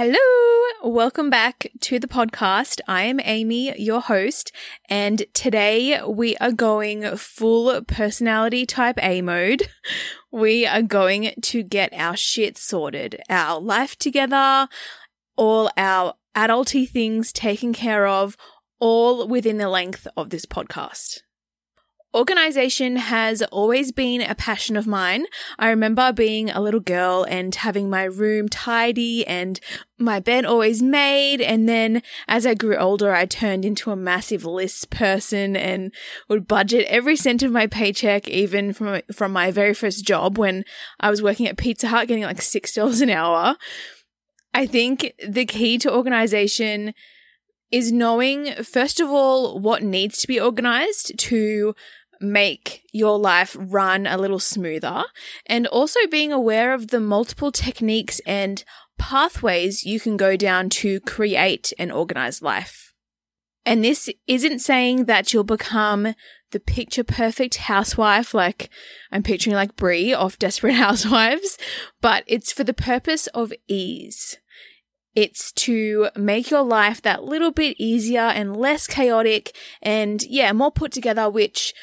Hello, welcome back to the podcast. I am Amy, your host, and today we are going full personality type A mode. We are going to get our shit sorted, our life together, all our adulty things taken care of, all within the length of this podcast. Organization has always been a passion of mine. I remember being a little girl and having my room tidy and my bed always made. And then as I grew older, I turned into a massive list person and would budget every cent of my paycheck, even from, from my very first job when I was working at Pizza Hut, getting like $6 an hour. I think the key to organization is knowing, first of all, what needs to be organized to make your life run a little smoother and also being aware of the multiple techniques and pathways you can go down to create an organized life. And this isn't saying that you'll become the picture perfect housewife like I'm picturing like Bree off Desperate Housewives, but it's for the purpose of ease. It's to make your life that little bit easier and less chaotic and yeah, more put together, which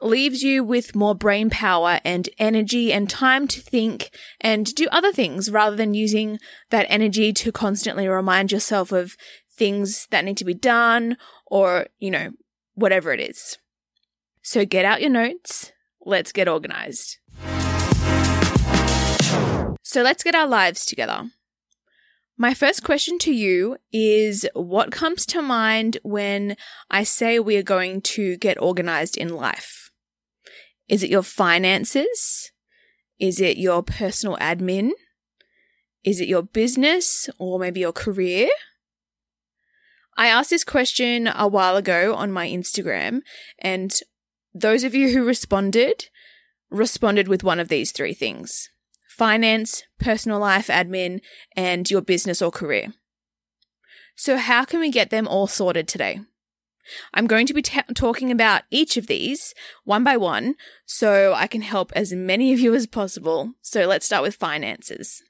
leaves you with more brain power and energy and time to think and do other things rather than using that energy to constantly remind yourself of things that need to be done or, you know, whatever it is. So get out your notes. Let's get organized. So let's get our lives together. My first question to you is what comes to mind when I say we are going to get organized in life? Is it your finances? Is it your personal admin? Is it your business or maybe your career? I asked this question a while ago on my Instagram, and those of you who responded responded with one of these three things finance, personal life admin, and your business or career. So, how can we get them all sorted today? I'm going to be t- talking about each of these one by one so I can help as many of you as possible. So let's start with finances.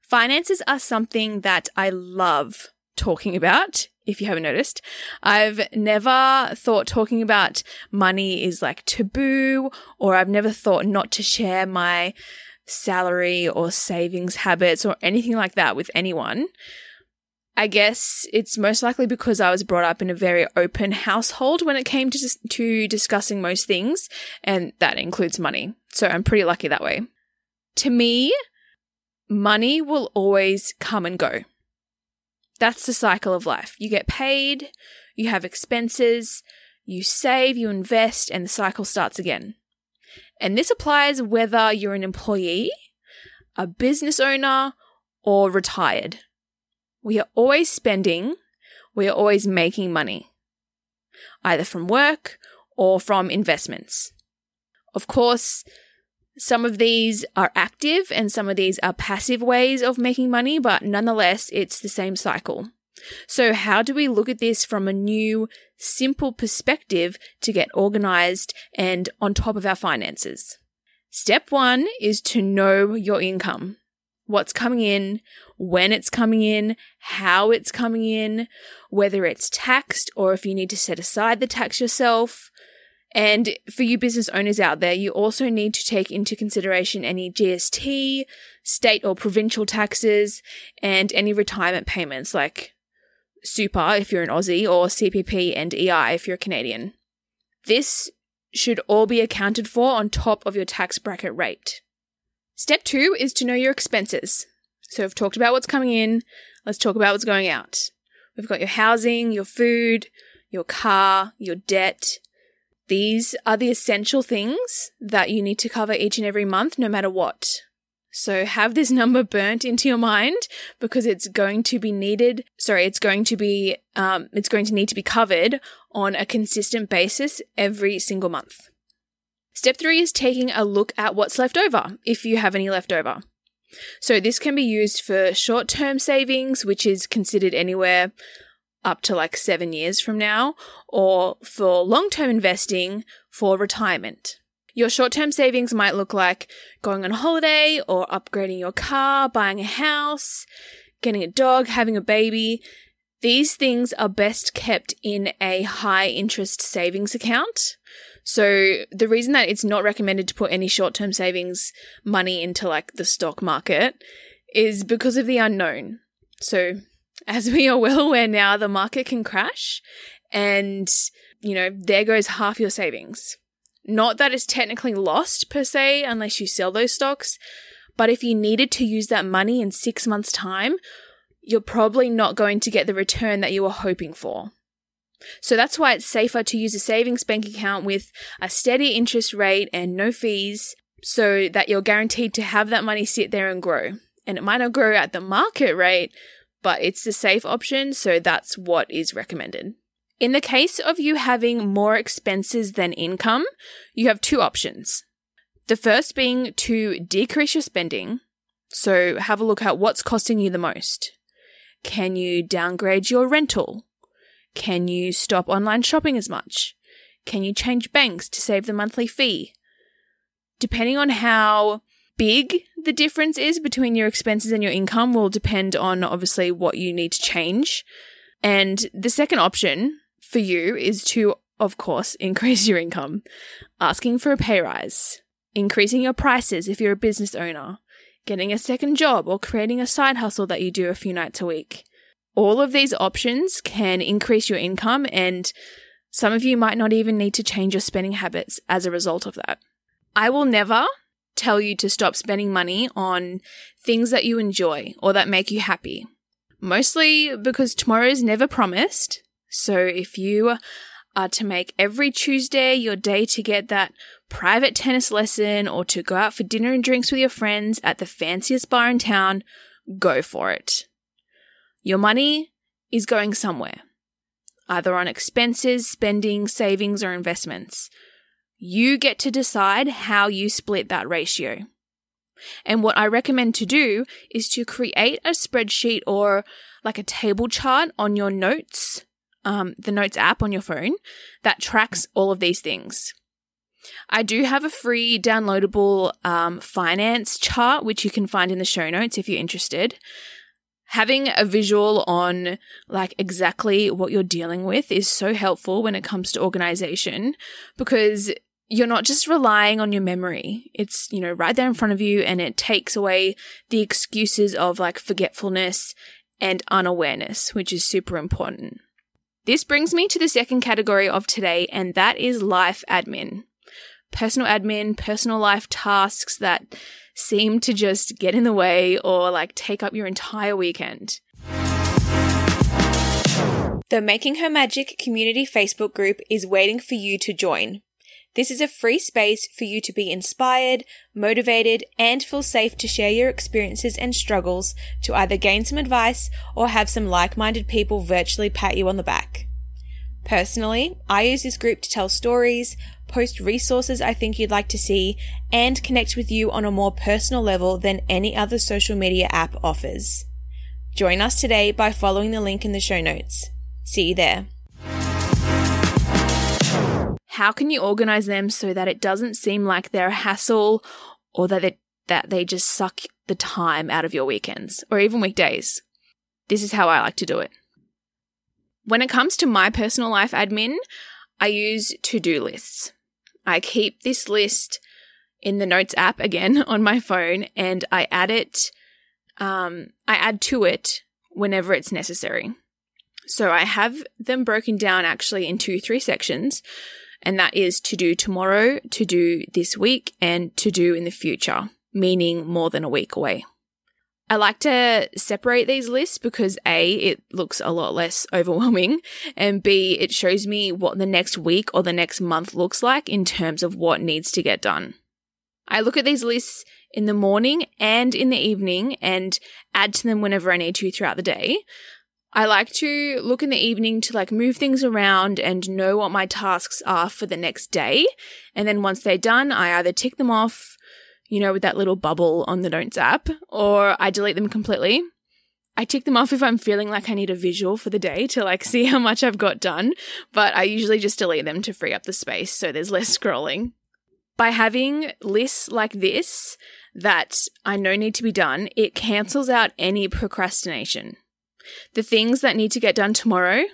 Finances are something that I love talking about. If you haven't noticed, I've never thought talking about money is like taboo, or I've never thought not to share my salary or savings habits or anything like that with anyone. I guess it's most likely because I was brought up in a very open household when it came to to discussing most things, and that includes money. So I'm pretty lucky that way. To me, money will always come and go. That's the cycle of life. You get paid, you have expenses, you save, you invest, and the cycle starts again. And this applies whether you're an employee, a business owner, or retired. We are always spending, we are always making money, either from work or from investments. Of course, some of these are active and some of these are passive ways of making money, but nonetheless, it's the same cycle. So, how do we look at this from a new, simple perspective to get organized and on top of our finances? Step one is to know your income what's coming in, when it's coming in, how it's coming in, whether it's taxed or if you need to set aside the tax yourself. And for you business owners out there, you also need to take into consideration any GST, state or provincial taxes, and any retirement payments like super if you're an Aussie or CPP and EI if you're a Canadian. This should all be accounted for on top of your tax bracket rate. Step two is to know your expenses. So we've talked about what's coming in. Let's talk about what's going out. We've got your housing, your food, your car, your debt. These are the essential things that you need to cover each and every month, no matter what. So have this number burnt into your mind because it's going to be needed. Sorry, it's going to be, um, it's going to need to be covered on a consistent basis every single month. Step three is taking a look at what's left over, if you have any left over. So this can be used for short term savings, which is considered anywhere up to like seven years from now, or for long term investing for retirement. Your short term savings might look like going on holiday or upgrading your car, buying a house, getting a dog, having a baby. These things are best kept in a high interest savings account. So the reason that it's not recommended to put any short term savings money into like the stock market is because of the unknown. So as we are well aware now, the market can crash and, you know, there goes half your savings. Not that it's technically lost per se, unless you sell those stocks, but if you needed to use that money in six months' time, you're probably not going to get the return that you were hoping for. So that's why it's safer to use a savings bank account with a steady interest rate and no fees so that you're guaranteed to have that money sit there and grow. And it might not grow at the market rate, but it's the safe option, so that's what is recommended. In the case of you having more expenses than income, you have two options. The first being to decrease your spending. So have a look at what's costing you the most. Can you downgrade your rental? Can you stop online shopping as much? Can you change banks to save the monthly fee? Depending on how big the difference is between your expenses and your income will depend on obviously what you need to change. And the second option for you is to, of course, increase your income, asking for a pay rise, increasing your prices if you're a business owner, getting a second job, or creating a side hustle that you do a few nights a week. All of these options can increase your income, and some of you might not even need to change your spending habits as a result of that. I will never tell you to stop spending money on things that you enjoy or that make you happy. Mostly because tomorrow is never promised so if you are to make every Tuesday your day to get that private tennis lesson or to go out for dinner and drinks with your friends at the fanciest bar in town, go for it. Your money is going somewhere, either on expenses, spending, savings, or investments. You get to decide how you split that ratio. And what I recommend to do is to create a spreadsheet or like a table chart on your notes um, the Notes app on your phone that tracks all of these things. I do have a free downloadable um, finance chart, which you can find in the show notes if you're interested. Having a visual on like exactly what you're dealing with is so helpful when it comes to organization because you're not just relying on your memory. It's, you know, right there in front of you and it takes away the excuses of like forgetfulness and unawareness, which is super important. This brings me to the second category of today, and that is life admin. Personal admin, personal life tasks that seem to just get in the way or like take up your entire weekend. The Making Her Magic community Facebook group is waiting for you to join. This is a free space for you to be inspired, motivated, and feel safe to share your experiences and struggles to either gain some advice or have some like minded people virtually pat you on the back. Personally, I use this group to tell stories, post resources I think you'd like to see, and connect with you on a more personal level than any other social media app offers. Join us today by following the link in the show notes. See you there. How can you organize them so that it doesn't seem like they're a hassle or that it, that they just suck the time out of your weekends or even weekdays? This is how I like to do it. When it comes to my personal life admin, I use to-do lists. I keep this list in the notes app again on my phone and I add it um, I add to it whenever it's necessary. So I have them broken down actually into three sections and that is to do tomorrow, to do this week, and to do in the future, meaning more than a week away. I like to separate these lists because A, it looks a lot less overwhelming, and B, it shows me what the next week or the next month looks like in terms of what needs to get done. I look at these lists in the morning and in the evening and add to them whenever I need to throughout the day. I like to look in the evening to like move things around and know what my tasks are for the next day. And then once they're done, I either tick them off, you know, with that little bubble on the Notes app, or I delete them completely. I tick them off if I'm feeling like I need a visual for the day to like see how much I've got done, but I usually just delete them to free up the space so there's less scrolling. By having lists like this that I know need to be done, it cancels out any procrastination. The things that need to get done tomorrow,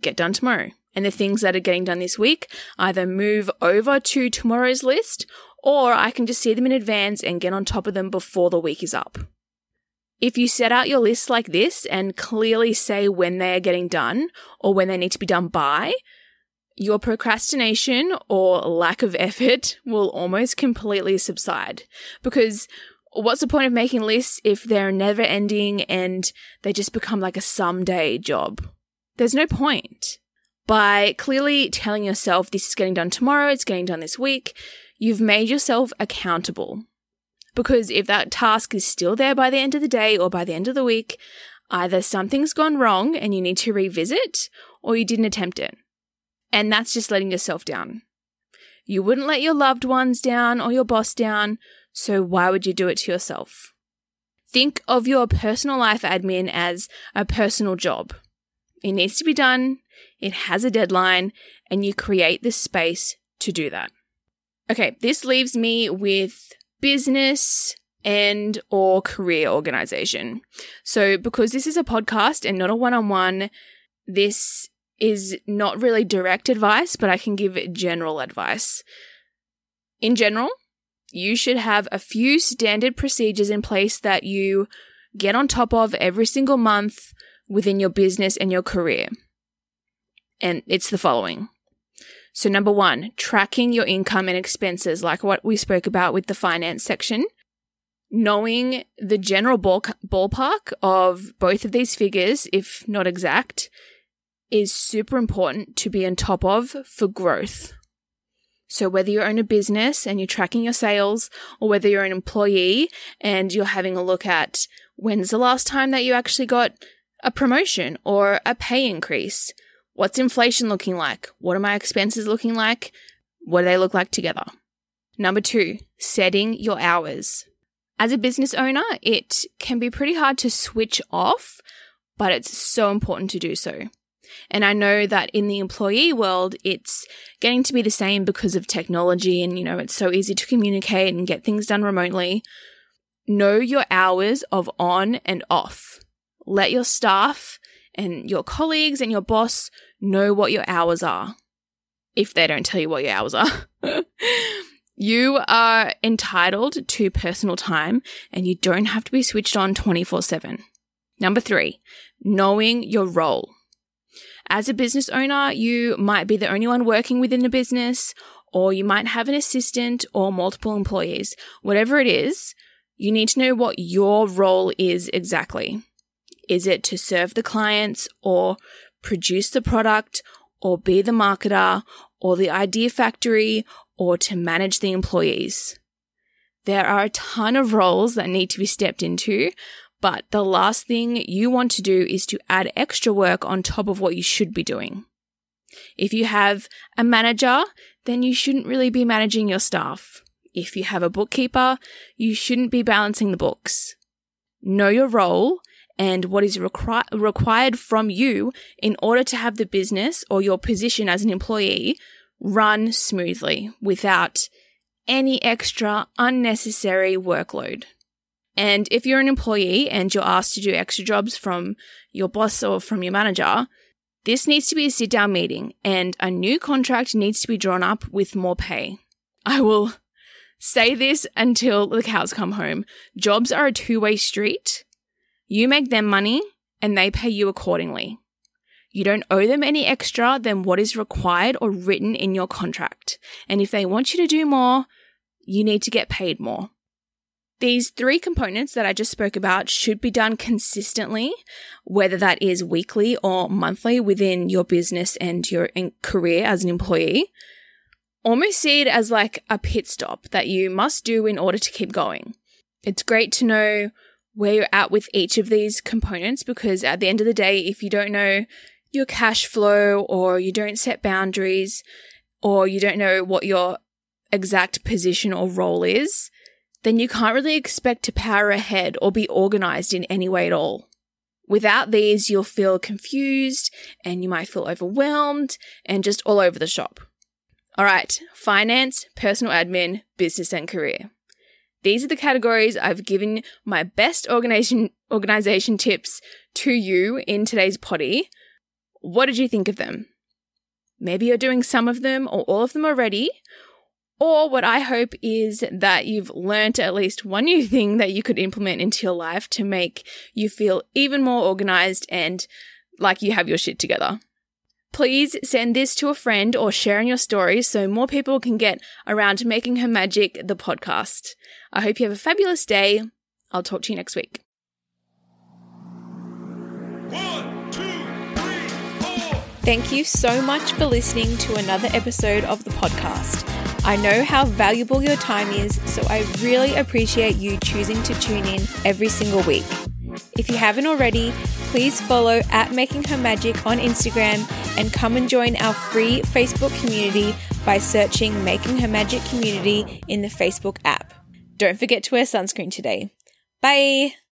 get done tomorrow. And the things that are getting done this week either move over to tomorrow's list or I can just see them in advance and get on top of them before the week is up. If you set out your list like this and clearly say when they are getting done or when they need to be done by, your procrastination or lack of effort will almost completely subside. Because what's the point of making lists if they're never ending and they just become like a someday job? There's no point. By clearly telling yourself this is getting done tomorrow, it's getting done this week, you've made yourself accountable. Because if that task is still there by the end of the day or by the end of the week, either something's gone wrong and you need to revisit, or you didn't attempt it. And that's just letting yourself down. You wouldn't let your loved ones down or your boss down, so why would you do it to yourself? Think of your personal life admin as a personal job. It needs to be done, it has a deadline, and you create the space to do that. Okay, this leaves me with business and or career organization. So because this is a podcast and not a one-on-one, this is not really direct advice, but I can give general advice. In general, you should have a few standard procedures in place that you get on top of every single month within your business and your career. And it's the following. So, number one, tracking your income and expenses, like what we spoke about with the finance section. Knowing the general ball- ballpark of both of these figures, if not exact, is super important to be on top of for growth. So, whether you own a business and you're tracking your sales, or whether you're an employee and you're having a look at when's the last time that you actually got a promotion or a pay increase, What's inflation looking like? What are my expenses looking like? What do they look like together? Number two, setting your hours. As a business owner, it can be pretty hard to switch off, but it's so important to do so. And I know that in the employee world, it's getting to be the same because of technology and, you know, it's so easy to communicate and get things done remotely. Know your hours of on and off. Let your staff and your colleagues and your boss know what your hours are if they don't tell you what your hours are. you are entitled to personal time and you don't have to be switched on 24 7. Number three, knowing your role. As a business owner, you might be the only one working within the business, or you might have an assistant or multiple employees. Whatever it is, you need to know what your role is exactly. Is it to serve the clients or produce the product or be the marketer or the idea factory or to manage the employees? There are a ton of roles that need to be stepped into, but the last thing you want to do is to add extra work on top of what you should be doing. If you have a manager, then you shouldn't really be managing your staff. If you have a bookkeeper, you shouldn't be balancing the books. Know your role and what is requi- required from you in order to have the business or your position as an employee run smoothly without any extra unnecessary workload. And if you're an employee and you're asked to do extra jobs from your boss or from your manager, this needs to be a sit down meeting and a new contract needs to be drawn up with more pay. I will say this until the cows come home. Jobs are a two way street you make them money and they pay you accordingly. You don't owe them any extra than what is required or written in your contract. And if they want you to do more, you need to get paid more. These three components that I just spoke about should be done consistently, whether that is weekly or monthly within your business and your career as an employee. Almost see it as like a pit stop that you must do in order to keep going. It's great to know where you're at with each of these components because at the end of the day, if you don't know your cash flow or you don't set boundaries or you don't know what your exact position or role is, then you can't really expect to power ahead or be organized in any way at all. Without these, you'll feel confused and you might feel overwhelmed and just all over the shop. All right, finance, personal admin, business, and career. These are the categories I've given my best organization, organization tips to you in today's potty. What did you think of them? Maybe you're doing some of them or all of them already. Or what I hope is that you've learned at least one new thing that you could implement into your life to make you feel even more organized and like you have your shit together. Please send this to a friend or share in your stories so more people can get around to making her magic the podcast. I hope you have a fabulous day. I'll talk to you next week. One, two, three, four. Thank you so much for listening to another episode of the podcast. I know how valuable your time is, so I really appreciate you choosing to tune in every single week. If you haven't already, please follow at Making Her Magic on Instagram and come and join our free Facebook community by searching Making Her Magic Community in the Facebook app. Don't forget to wear sunscreen today. Bye!